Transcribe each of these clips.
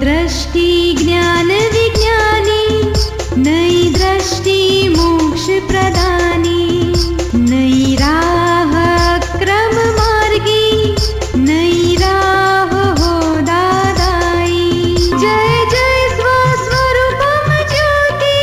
दृष्टि ज्ञान विज्ञानी नई दृष्टि मोक्ष प्रदानी नई राह क्रम मार्गी नई राह हो दादाई जय जय स्वस्वरूपम ज्योति,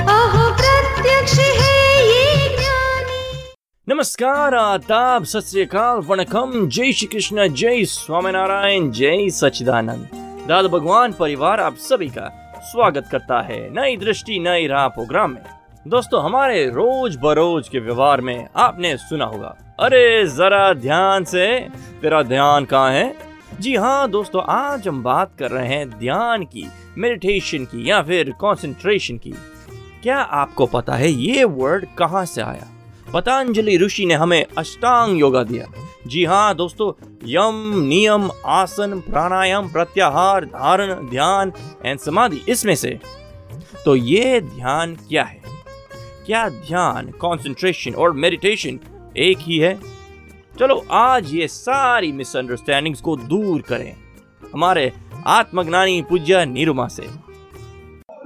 अहो प्रत्यक्ष है ये ज्ञानी। नमस्कार, आदाब, सत श्री अकाल, वणकम, जय श्री कृष्ण, जय स्वामीनारायण, जय सच्चिदानंद। दादा भगवान परिवार आप सभी का स्वागत करता है नई दृष्टि, नई राह प्रोग्राम में। दोस्तों, हमारे रोज बरोज के व्यवहार में आपने सुना होगा। अरे, जरा ध्यान से, तेरा ध्यान कहाँ है? जी हाँ दोस्तों, आज हम बात कर रहे हैं ध्यान की मेडिटेशन की या फिर कंसंट्रेशन की। क्या आपको पता है ये वर्ड कहाँ से आया? पतंजलि ऋषि ने हमें अष्टांग योगा दिया। जी हाँ दोस्तों, यम, नियम, आसन, प्राणायाम, प्रत्याहार, धारण, ध्यान, एंड समाधि, इसमें से। तो ये ध्यान क्या है? क्या ध्यान कंसंट्रेशन और मेडिटेशन एक ही है? चलो, आज ये सारी मिसअंडरस्टैंडिंग्स को दूर करें हमारे आत्मज्ञानी पूज्य निरुमा से।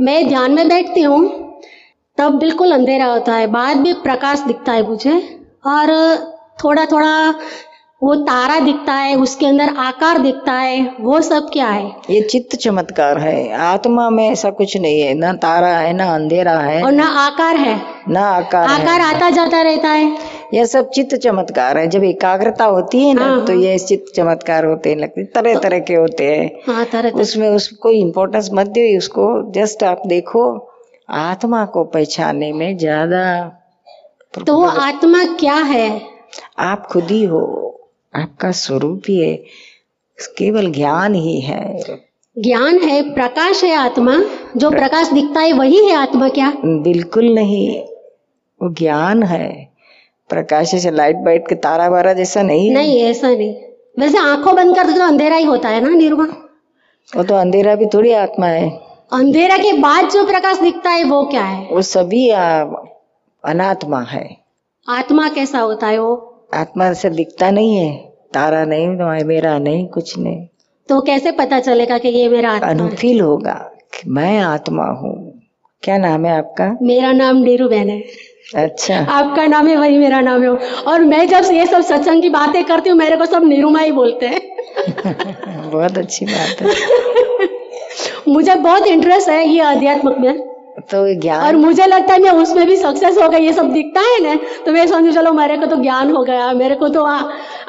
मैं ध्यान में बैठती हूँ। तब बिल्कुल अंधेरा होता है बाद भी प्रकाश दिखता है मुझे और थोड़ा थोड़ा वो तारा दिखता है उसके अंदर आकार दिखता है वो सब क्या है? ये चित्त चमत्कार है आत्मा में ऐसा कुछ नहीं है ना तारा है ना अंधेरा है। और ना आकार है। ना आकार आकार है आता जाता रहता है। ये सब चित्त चमत्कार है जब एकाग्रता होती है ना हाँ, तो हाँ। ये चित्त चमत्कार होते हैं लगते तरह तरह के होते हैं। हाँ उसमें उसको इम्पोर्टेंस मत दो उसको जस्ट आप देखो आत्मा को पहचाने में ज़्यादा तो वो आत्मा क्या है? आप खुद ही हो। आपका स्वरूप ही है। केवल ज्ञान ही है। ज्ञान है प्रकाश है आत्मा। जो प्रकाश दिखता है वही है आत्मा क्या? बिल्कुल नहीं। वो ज्ञान है। प्रकाश से लाइट बाइट के तारा वारा जैसा नहीं नहीं ऐसा नहीं। वैसे आँखों बंद कर दो तो अंधेरा ही होता है ना निर्मा वो तो अंधेरा भी थोड़ी आत्मा है। अंधेरा के बाद जो प्रकाश दिखता है वो क्या है? वो सभी अनात्मा है। आत्मा कैसा होता है वो? आत्मा से दिखता नहीं है। तारा नहीं मेरा नहीं कुछ नहीं। तो कैसे पता चलेगा कि ये मेरा आत्मा अनुफील होगा कि मैं आत्मा हूँ। क्या नाम है आपका? मेरा नाम डीरू बहन है। अच्छा। आपका नाम है वही मेरा नाम है। और मैं जब ये सब सत्संग की बातें करती हूँ मेरे को सब निरुमा ही बोलते हैं। बहुत अच्छी बात है। मुझे बहुत इंटरेस्ट है ये अध्यात्म में। तो ज्ञान और मुझे लगता है मैं उसमें भी सक्सेस हो गई ये सब दिखता है ना तो मैं समझू चलो मेरे को तो ज्ञान हो गया मेरे को तो आ,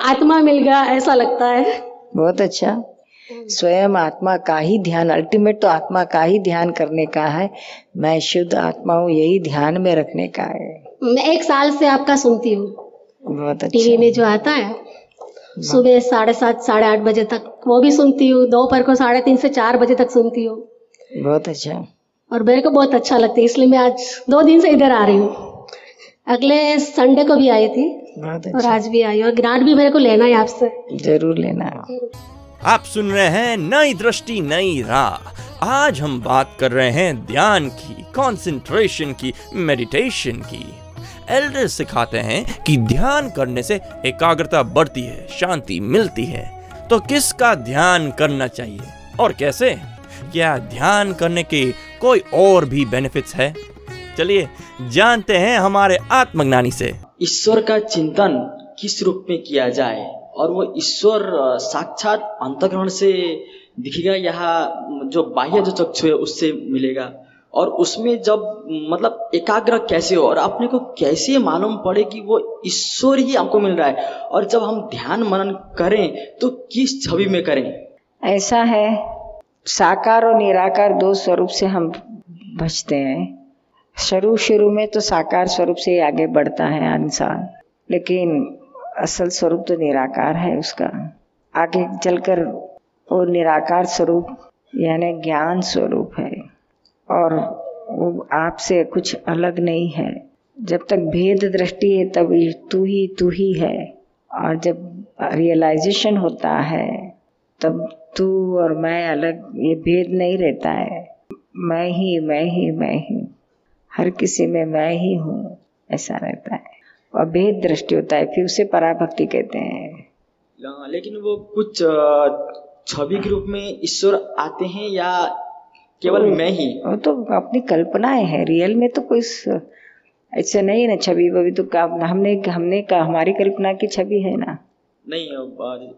आत्मा मिल गया ऐसा लगता है। बहुत अच्छा। स्वयं आत्मा का ही ध्यान अल्टीमेट तो आत्मा का ही ध्यान करने का है। मैं शुद्ध आत्मा हूँ यही ध्यान में रखने का है। मैं एक साल से आपका सुनती हूँ। बहुत अच्छा। टीवी में जो आता है। सुबह साढ़े सात साढ़े आठ बजे तक। वो भी सुनती हूँ दोपहर को साढ़े तीन से चार बजे तक सुनती हूँ। बहुत अच्छा। और मेरे को बहुत अच्छा लगता है इसलिए मैं आज दो दिन से इधर आ रही हूँ। अगले संडे को भी आई थी बहुत और अच्छा। आज भी आई। और ग्रांट भी मेरे को लेना है आपसे। ज़रूर लेना। आप सुन रहे हैं नई दृष्टि नई राह। आज हम बात कर रहे हैं ध्यान की कंसंट्रेशन की मेडिटेशन की। एल्डर सिखाते हैं कि ध्यान करने से एकाग्रता बढ़ती है, शांति मिलती है। तो किसका ध्यान करना चाहिए? और कैसे? क्या ध्यान करने के कोई और भी बेनिफिट्स है? चलिए, जानते हैं हमारे आत्मज्ञानी से। ईश्वर का चिंतन किस रूप में किया जाए? और वो ईश्वर साक्षात अंतग्रहण से दिखेगा यहाँ जो बाह्य जो चक्षु है उससे मिलेगा? और उसमें जब मतलब एकाग्र कैसे हो और अपने को कैसे मालूम पड़े कि वो ईश्वर ही हमको मिल रहा है और जब हम ध्यान मनन करें तो किस छवि में करें? ऐसा है, साकार और निराकार दो स्वरूप से हम बचते हैं। शुरू शुरू में तो साकार स्वरूप से ही आगे बढ़ता है इंसान, लेकिन असल स्वरूप तो निराकार है उसका। आगे चलकर वो निराकार स्वरूप, यानी ज्ञान स्वरूप और वो आपसे कुछ अलग नहीं है। जब तक भेद दृष्टि है तब तू ही तू ही है। और जब रियलाइजेशन होता है तब तू और मैं अलग ये भेद नहीं रहता है। मैं ही मैं ही मैं ही। हर किसी में मैं ही हूँ ऐसा रहता है। और भेद दृष्टि होता है फिर उसे पराभक्ति कहते हैं। हाँ, लेकिन वो कुछ छवि के रूप में ईश्वर आते हैं या केवल मैं ही। वो तो अपनी कल्पनाएँ है। रियल में तो कोई ऐसा नहीं है ना छवि ववि तो हमने हमने का हमारी कल्पना की छवि है ना। नहीं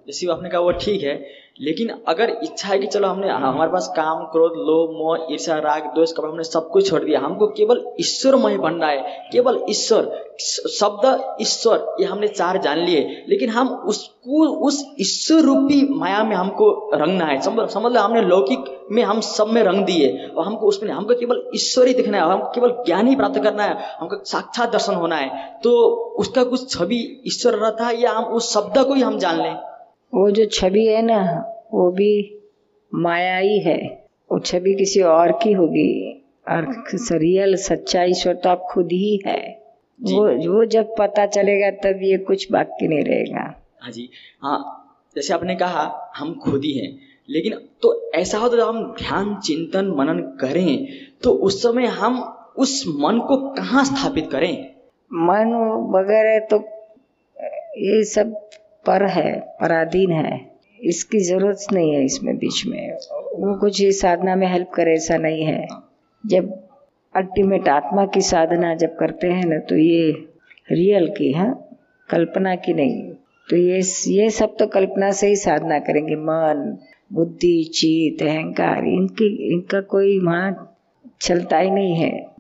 जैसे आपने कहा वो ठीक है लेकिन अगर इच्छा है कि चलो हमने हमारे पास काम क्रोध लोभ मोह ईर्षा राग द्वेष कपट हमने सब कुछ छोड़ दिया। हमको केवल ईश्वरमय बनना है। केवल ईश्वर शब्द ईश्वर ये हमने चार जान लिए। लेकिन हम उसको उस ईश्वर रूपी माया में हमको रंगना है। समझ समझ लो हमने लौकिक में हम सब में रंग दिए और हमको उसमें हमको केवल ईश्वर ही दिखना है और हमको केवल ज्ञान ही प्राप्त करना है हमको साक्षात दर्शन होना है। तो उसका कुछ छवि ईश्वर रहता है या हम उस शब्द को ही हम जान लें? वो जो छवि है ना वो भी माया ही। है वो छवि किसी और की होगी। और रियल सच्चा ईश्वर तो आप खुद ही है। जी। वो वो जब पता चलेगा तब ये कुछ बाकी नहीं रहेगा। हाँ जी। हाँ जैसे आपने कहा हम खुद ही हैं। लेकिन तो ऐसा हो तो हम ध्यान, चिंतन, मनन करें तो उस समय हम उस मन को कहाँ स्थापित करें? मन वगैरह तो ये सब पर है, पराधीन है। इसकी ज़रूरत नहीं है इसमें बीच में। वो कुछ ये साधना में हेल्प करे ऐसा नहीं है। जब अल्टीमेट आत्मा की साधना जब करते हैं ना तो ये रियल की, है? कल्पना की नहीं। तो ये ये सब तो कल्पना से ही साधना करेंगे, मन बुद्धि, चित, अहंकार, इनकी, इनका कोई वहाँ चलता ही नहीं है।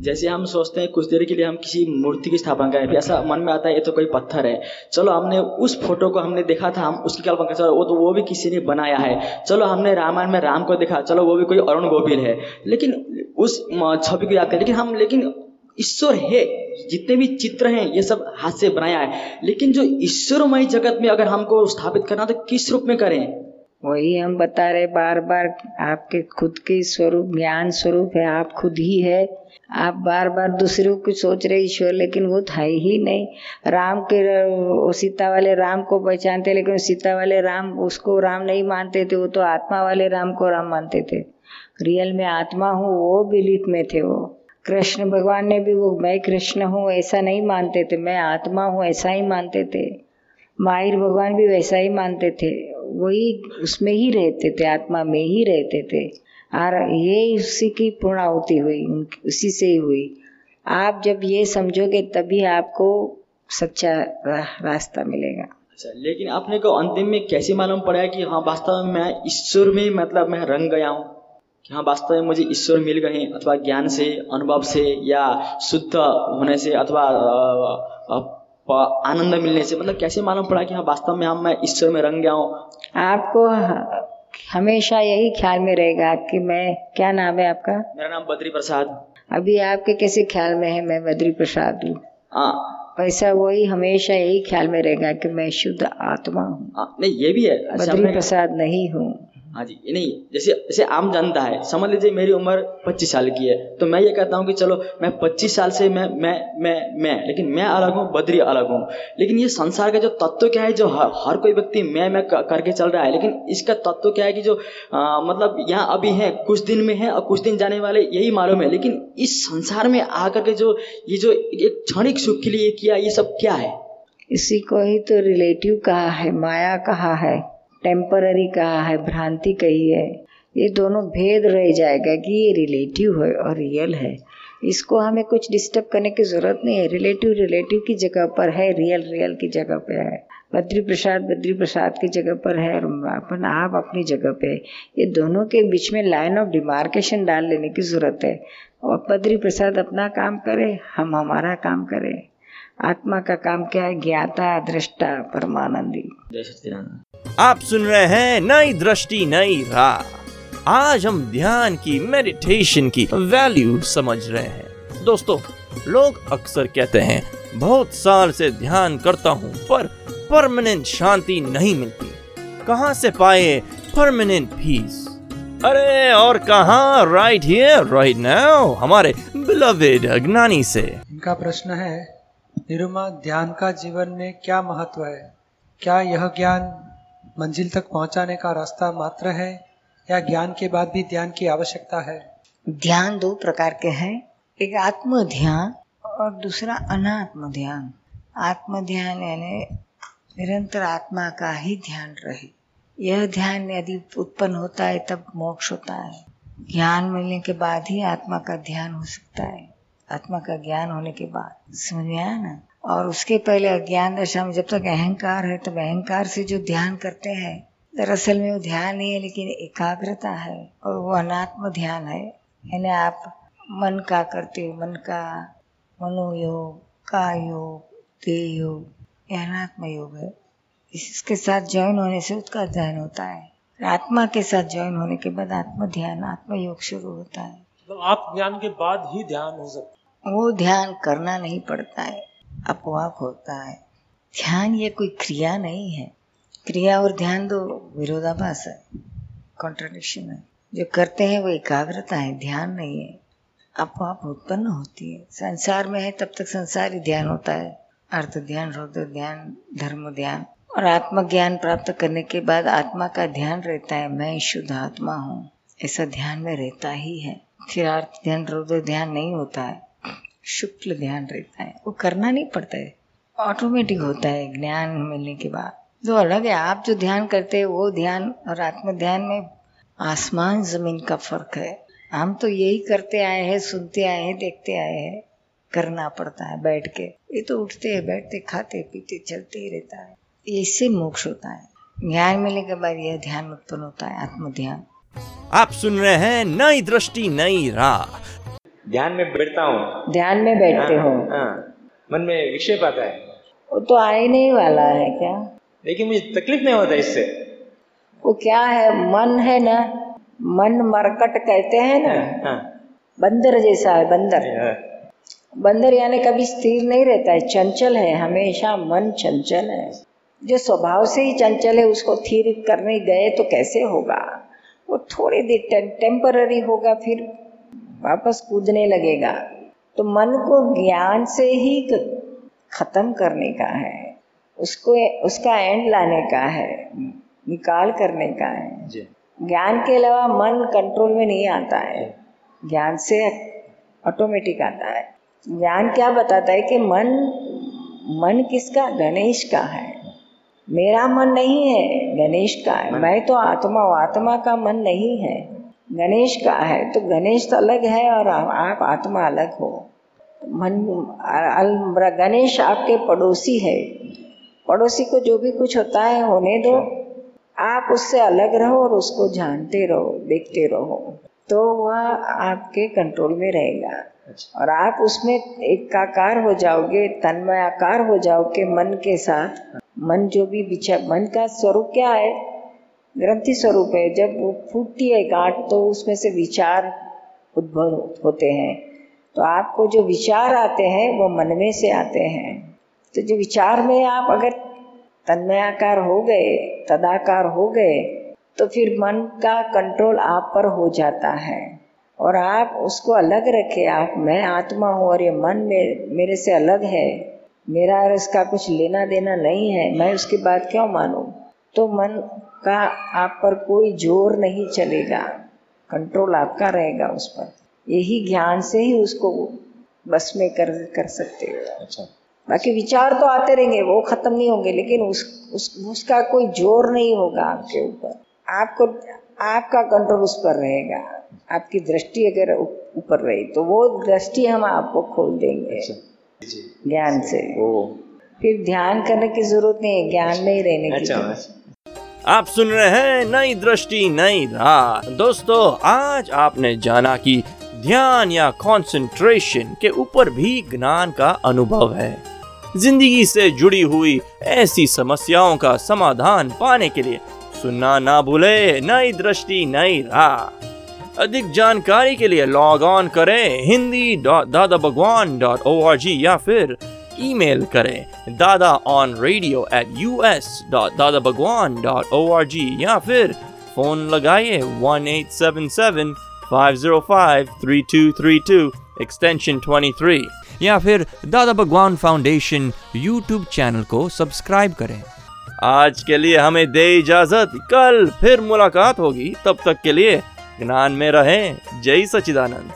जैसे हम सोचते हैं कुछ देर के लिए हम किसी मूर्ति की स्थापना करें ऐसा मन में आता है, ये तो कोई पत्थर है। चलो, हमने उस फ़ोटो को हमने देखा था, हम उसकी कल्पना कर चलो वो तो वो भी किसी ने बनाया है। चलो, हमने रामायण में राम को देखा, चलो, वो भी कोई अरुण गोविल है। लेकिन उस छवि को याद करें, लेकिन हम, लेकिन ईश्वर है, जितने भी चित्र हैं, ये सब हाथ से बनाया है। लेकिन जो ईश्वरमय जगत में अगर हमको स्थापित करना तो किस रूप में करें? वही हम बता रहे बार बार आपके खुद के स्वरूप, ज्ञान स्वरूप है, आप खुद ही है। आप बार बार दूसरों को सोच रहे ईश्वर, लेकिन वो था ही नहीं। राम के सीता वाले राम को पहचानते, लेकिन सीता वाले राम, उसको राम नहीं मानते थे, वो तो आत्मा वाले राम को राम मानते थे। रियल में आत्मा हूँ, वो बिलीफ में थे वो। कृष्ण भगवान ने भी वो, मैं कृष्ण हूँ, ऐसा नहीं मानते थे। मैं आत्मा हूँ, ऐसा ही मानते थे। माहिर भगवान भी वैसा ही मानते थे। वही उसमें ही रहते थे आत्मा में ही रहते थे। और ये उसी की पूर्णाहुति हुई उसी से ही हुई। आप जब ये समझोगे तभी आपको सच्चा रा, रास्ता मिलेगा। अच्छा लेकिन आपने को अंतिम में कैसे मालूम पड़ा कि हाँ वास्तव में मैं ईश्वर में मतलब मैं रंग गया हूँ? कि हाँ वास्तव में मुझे ईश्वर मिल गए अथवा ज्ञान से अनुभव से या शुद्ध होने से अथवा आनंद मिलने से मतलब कैसे मालूम पड़ा कि हाँ वास्तव में हम मैं ईश्वर में रंग गया हूँ? आपको हमेशा यही ख्याल में रहेगा कि मैं क्या नाम है आपका? मेरा नाम बद्री प्रसाद। अभी आपके कैसे ख्याल में है मैं बद्री प्रसाद हूँ? हाँ। वैसा वही हमेशा यही ख्याल में रहेगा कि मैं शुद्ध आत्मा हूँ। हाँ, नहीं ये भी है। अच्छा, बद्री प्रसाद नहीं हूँ। हाँ जी ये नहीं जैसे जैसे आम जनता है समझ लीजिए मेरी उम्र 25 साल की है तो मैं ये कहता हूँ कि चलो मैं 25 साल से मैं मैं मैं मैं लेकिन मैं अलग हूँ बद्री अलग हूँ। लेकिन ये संसार का जो तत्व क्या है जो हर, हर कोई व्यक्ति मैं मैं करके चल रहा है लेकिन इसका तत्व क्या है कि जो आ, मतलब यहाँ अभी है कुछ दिन में है और कुछ दिन जाने वाले यही मालूम है। लेकिन इस संसार में आकर के जो ये जो एक क्षणिक सुख के लिए किया ये सब क्या है? इसी को ही तो रिलेटिव कहा है माया कहा है। टेम्पररी कहा है, भ्रांति कही है। ये दोनों भेद रह जाएगा कि ये रिलेटिव है और रियल है। इसको हमें कुछ डिस्टर्ब करने की ज़रूरत नहीं है। रिलेटिव रिलेटिव की जगह पर है रियल रियल की जगह पे है। बद्री प्रसाद बद्री प्रसाद की जगह पर है और अपन, आप अपनी जगह पे। ये दोनों के बीच में लाइन ऑफ़ डिमार्केशन डाल लेने की ज़रूरत है। और बद्री प्रसाद अपना काम करे, हम हमारा काम करें। आत्मा का काम क्या है? ज्ञाता दृष्टा परमानंदी। आप सुन रहे हैं नई दृष्टि नई राह। आज हम ध्यान की मेडिटेशन की वैल्यू समझ रहे हैं। दोस्तों लोग अक्सर कहते हैं बहुत साल से ध्यान करता हूँ पर परमानेंट शांति नहीं मिलती। कहाँ से पाए परमानेंट पीस अरे और कहाँ? राइट हियर राइट नाउ हमारे बिलवेड अज्ञानी से। इनका प्रश्न है निरुमा, ध्यान का जीवन में क्या महत्व है? क्या यह ज्ञान मंजिल तक पहुँचाने का रास्ता मात्र है, या ज्ञान के बाद भी ध्यान की आवश्यकता है? ध्यान दो प्रकार के हैं, एक आत्म ध्यान और दूसरा अनात्म ध्यान आत्म ध्यान यानी निरंतर आत्मा का ही ध्यान रहे। यह ध्यान यदि उत्पन्न होता है, तब मोक्ष होता है। ज्ञान मिलने के बाद ही आत्मा का ध्यान हो सकता है। आत्मा का ज्ञान होने के बाद, समझ में आया ना? और उसके पहले अज्ञान दशा में जब तक अहंकार है, तब अहंकार से जो ध्यान करते हैं, दरअसल में वो ध्यान नहीं है, लेकिन एकाग्रता है, और वो अनात्म ध्यान है। यानी आप मन का करते हो, मन का मनोयोग का योग देह योग यह अनात्म योग है। इसके साथ ज्वाइन होने से उसका ध्यान होता है। आत्मा के साथ ज्वाइन होने के बाद आत्म ध्यान आत्म योग शुरू होता है। मतलब आप ज्ञान के बाद ही ध्यान हो सकता वो ध्यान करना नहीं पड़ता है अपवाप होता है। ध्यान ये कोई क्रिया नहीं है। क्रिया और ध्यान दो विरोधाभास है कॉन्ट्रडिक्शन है। जो करते हैं वो एकाग्रता है, ध्यान नहीं है। अपवाप उत्पन्न होती है। संसार में है, तब तक संसार ही ध्यान होता है। अर्थ ध्यान रुद्र ध्यान, धर्म ध्यान। और आत्मज्ञान प्राप्त करने के बाद आत्मा का ध्यान रहता है। मैं शुद्ध आत्मा हूँ, ऐसा ध्यान में रहता ही है। फिर अर्थ ध्यान रुद्र ध्यान नहीं होता है। शुक्ल ध्यान रहता है। वो करना नहीं पड़ता है। ऑटोमेटिक होता है ज्ञान मिलने के बाद। जो अलग है, आप जो ध्यान करते हैं, वो ध्यान और आत्म ध्यान में आसमान, ज़मीन का फ़र्क है। हम तो यही करते आए हैं, सुनते आए हैं, देखते आए हैं। करना पड़ता है बैठ के। ये तो उठते हैं, बैठते, खाते, पीते, चलते ही रहता है। इससे मोक्ष होता है। ज्ञान मिलने के बाद यह ध्यान उत्पन्न होता है आत्म ध्यान आप सुन रहे हैं नई दृष्टि, नई राह। ध्यान में बैठता हूँ। ध्यान में बैठते हो हाँ, मन में विक्षेप आता है। वो तो आए नहीं वाला है क्या? लेकिन मुझे तकलीफ़ नहीं होता इससे। वो क्या है? मन है ना? मन मरकट कहते हैं ना? हाँ, बंदर जैसा है बंदर। हाँ, बंदर यानी कभी स्थिर नहीं रहता है चंचल है हमेशा मन चंचल है। जो स्वभाव से ही चंचल है उसको स्थिर करने गए तो कैसे होगा? वो थोड़ी देर टेम्पररी होगा फिर वापस कूदने लगेगा तो मन को ज्ञान से ही खत्म करने का है। उसको उसका एंड लाने का है निकाल करने का है। ज्ञान के अलावा मन कंट्रोल में नहीं आता है। ज्ञान से ऑटोमेटिक आता है। ज्ञान क्या बताता है कि मन मन किसका? गणेश का है। मेरा मन नहीं है गणेश का है। मैं तो आत्मा हूँ आत्मा का मन नहीं है। गणेश का है तो गणेश तो अलग है और आप आत्मा अलग हो। मन गणेश आपके पड़ोसी है। पड़ोसी को जो भी कुछ होता है होने दो। आप उससे अलग रहो और उसको जानते रहो देखते रहो। तो वह आपके कंट्रोल में रहेगा। अच्छा। और आप उसमें एकाकार हो जाओगे तन्मय आकार हो जाओगे मन के साथ। मन जो भी विचार मन का स्वरूप क्या है? ग्रंथि स्वरूप है। जब वो फूटती है गांठ तो उसमें से विचार उद्भव होते हैं। तो आपको जो विचार आते हैं, वो मन में से आते हैं। तो जो विचार में आप अगर तन्मयाकार हो गए, तदाकार हो गए तो फिर मन का कंट्रोल आप पर हो जाता है। और आप उसको अलग रखे। आप, मैं आत्मा हूँ और ये मन में, मेरे से अलग है। मेरा इसका कुछ लेना देना नहीं है। मैं उसकी बात क्यों मानूं? तो मन का आप पर कोई ज़ोर नहीं चलेगा। कंट्रोल आपका रहेगा उस पर। यही ज्ञान से ही उसको बस में कर कर सकते हो। अच्छा। बाकी विचार तो आते रहेंगे वो खत्म नहीं होंगे लेकिन उस, उस उसका कोई ज़ोर नहीं होगा आपके ऊपर। आपको आपका कंट्रोल उस पर रहेगा। आपकी दृष्टि अगर ऊपर रही तो वो दृष्टि हम आपको खोल देंगे। अच्छा। ज्ञान से। ओ। फिर ध्यान करने की ज़रूरत नहीं है ज्ञान में ही रहने की अच्छा आप सुन रहे हैं नई दृष्टि, नई राह। दोस्तों, आज आपने जाना कि ध्यान या कंसंट्रेशन के ऊपर भी ज्ञान का अनुभव है। ज़िंदगी से जुड़ी हुई ऐसी समस्याओं का समाधान पाने के लिए सुनना ना भूले नई दृष्टि, नई राह। अधिक जानकारी के लिए लॉग ऑन करें Hindi dot Dada Bhagwan dot O या फिर ईमेल करें, Dada on radio at U S dot Dada Bhagwan dot O R G या फिर फ़ोन लगाइए one eight seven seven five zero five three two three two extension twenty three या फिर Dada Bhagwan foundation YouTube channel को subscribe करें। आज के लिए हमें दे इजाज़त। कल फिर मुलाकात होगी। तब तक के लिए ज्ञान में रहें। जय सचिदानंद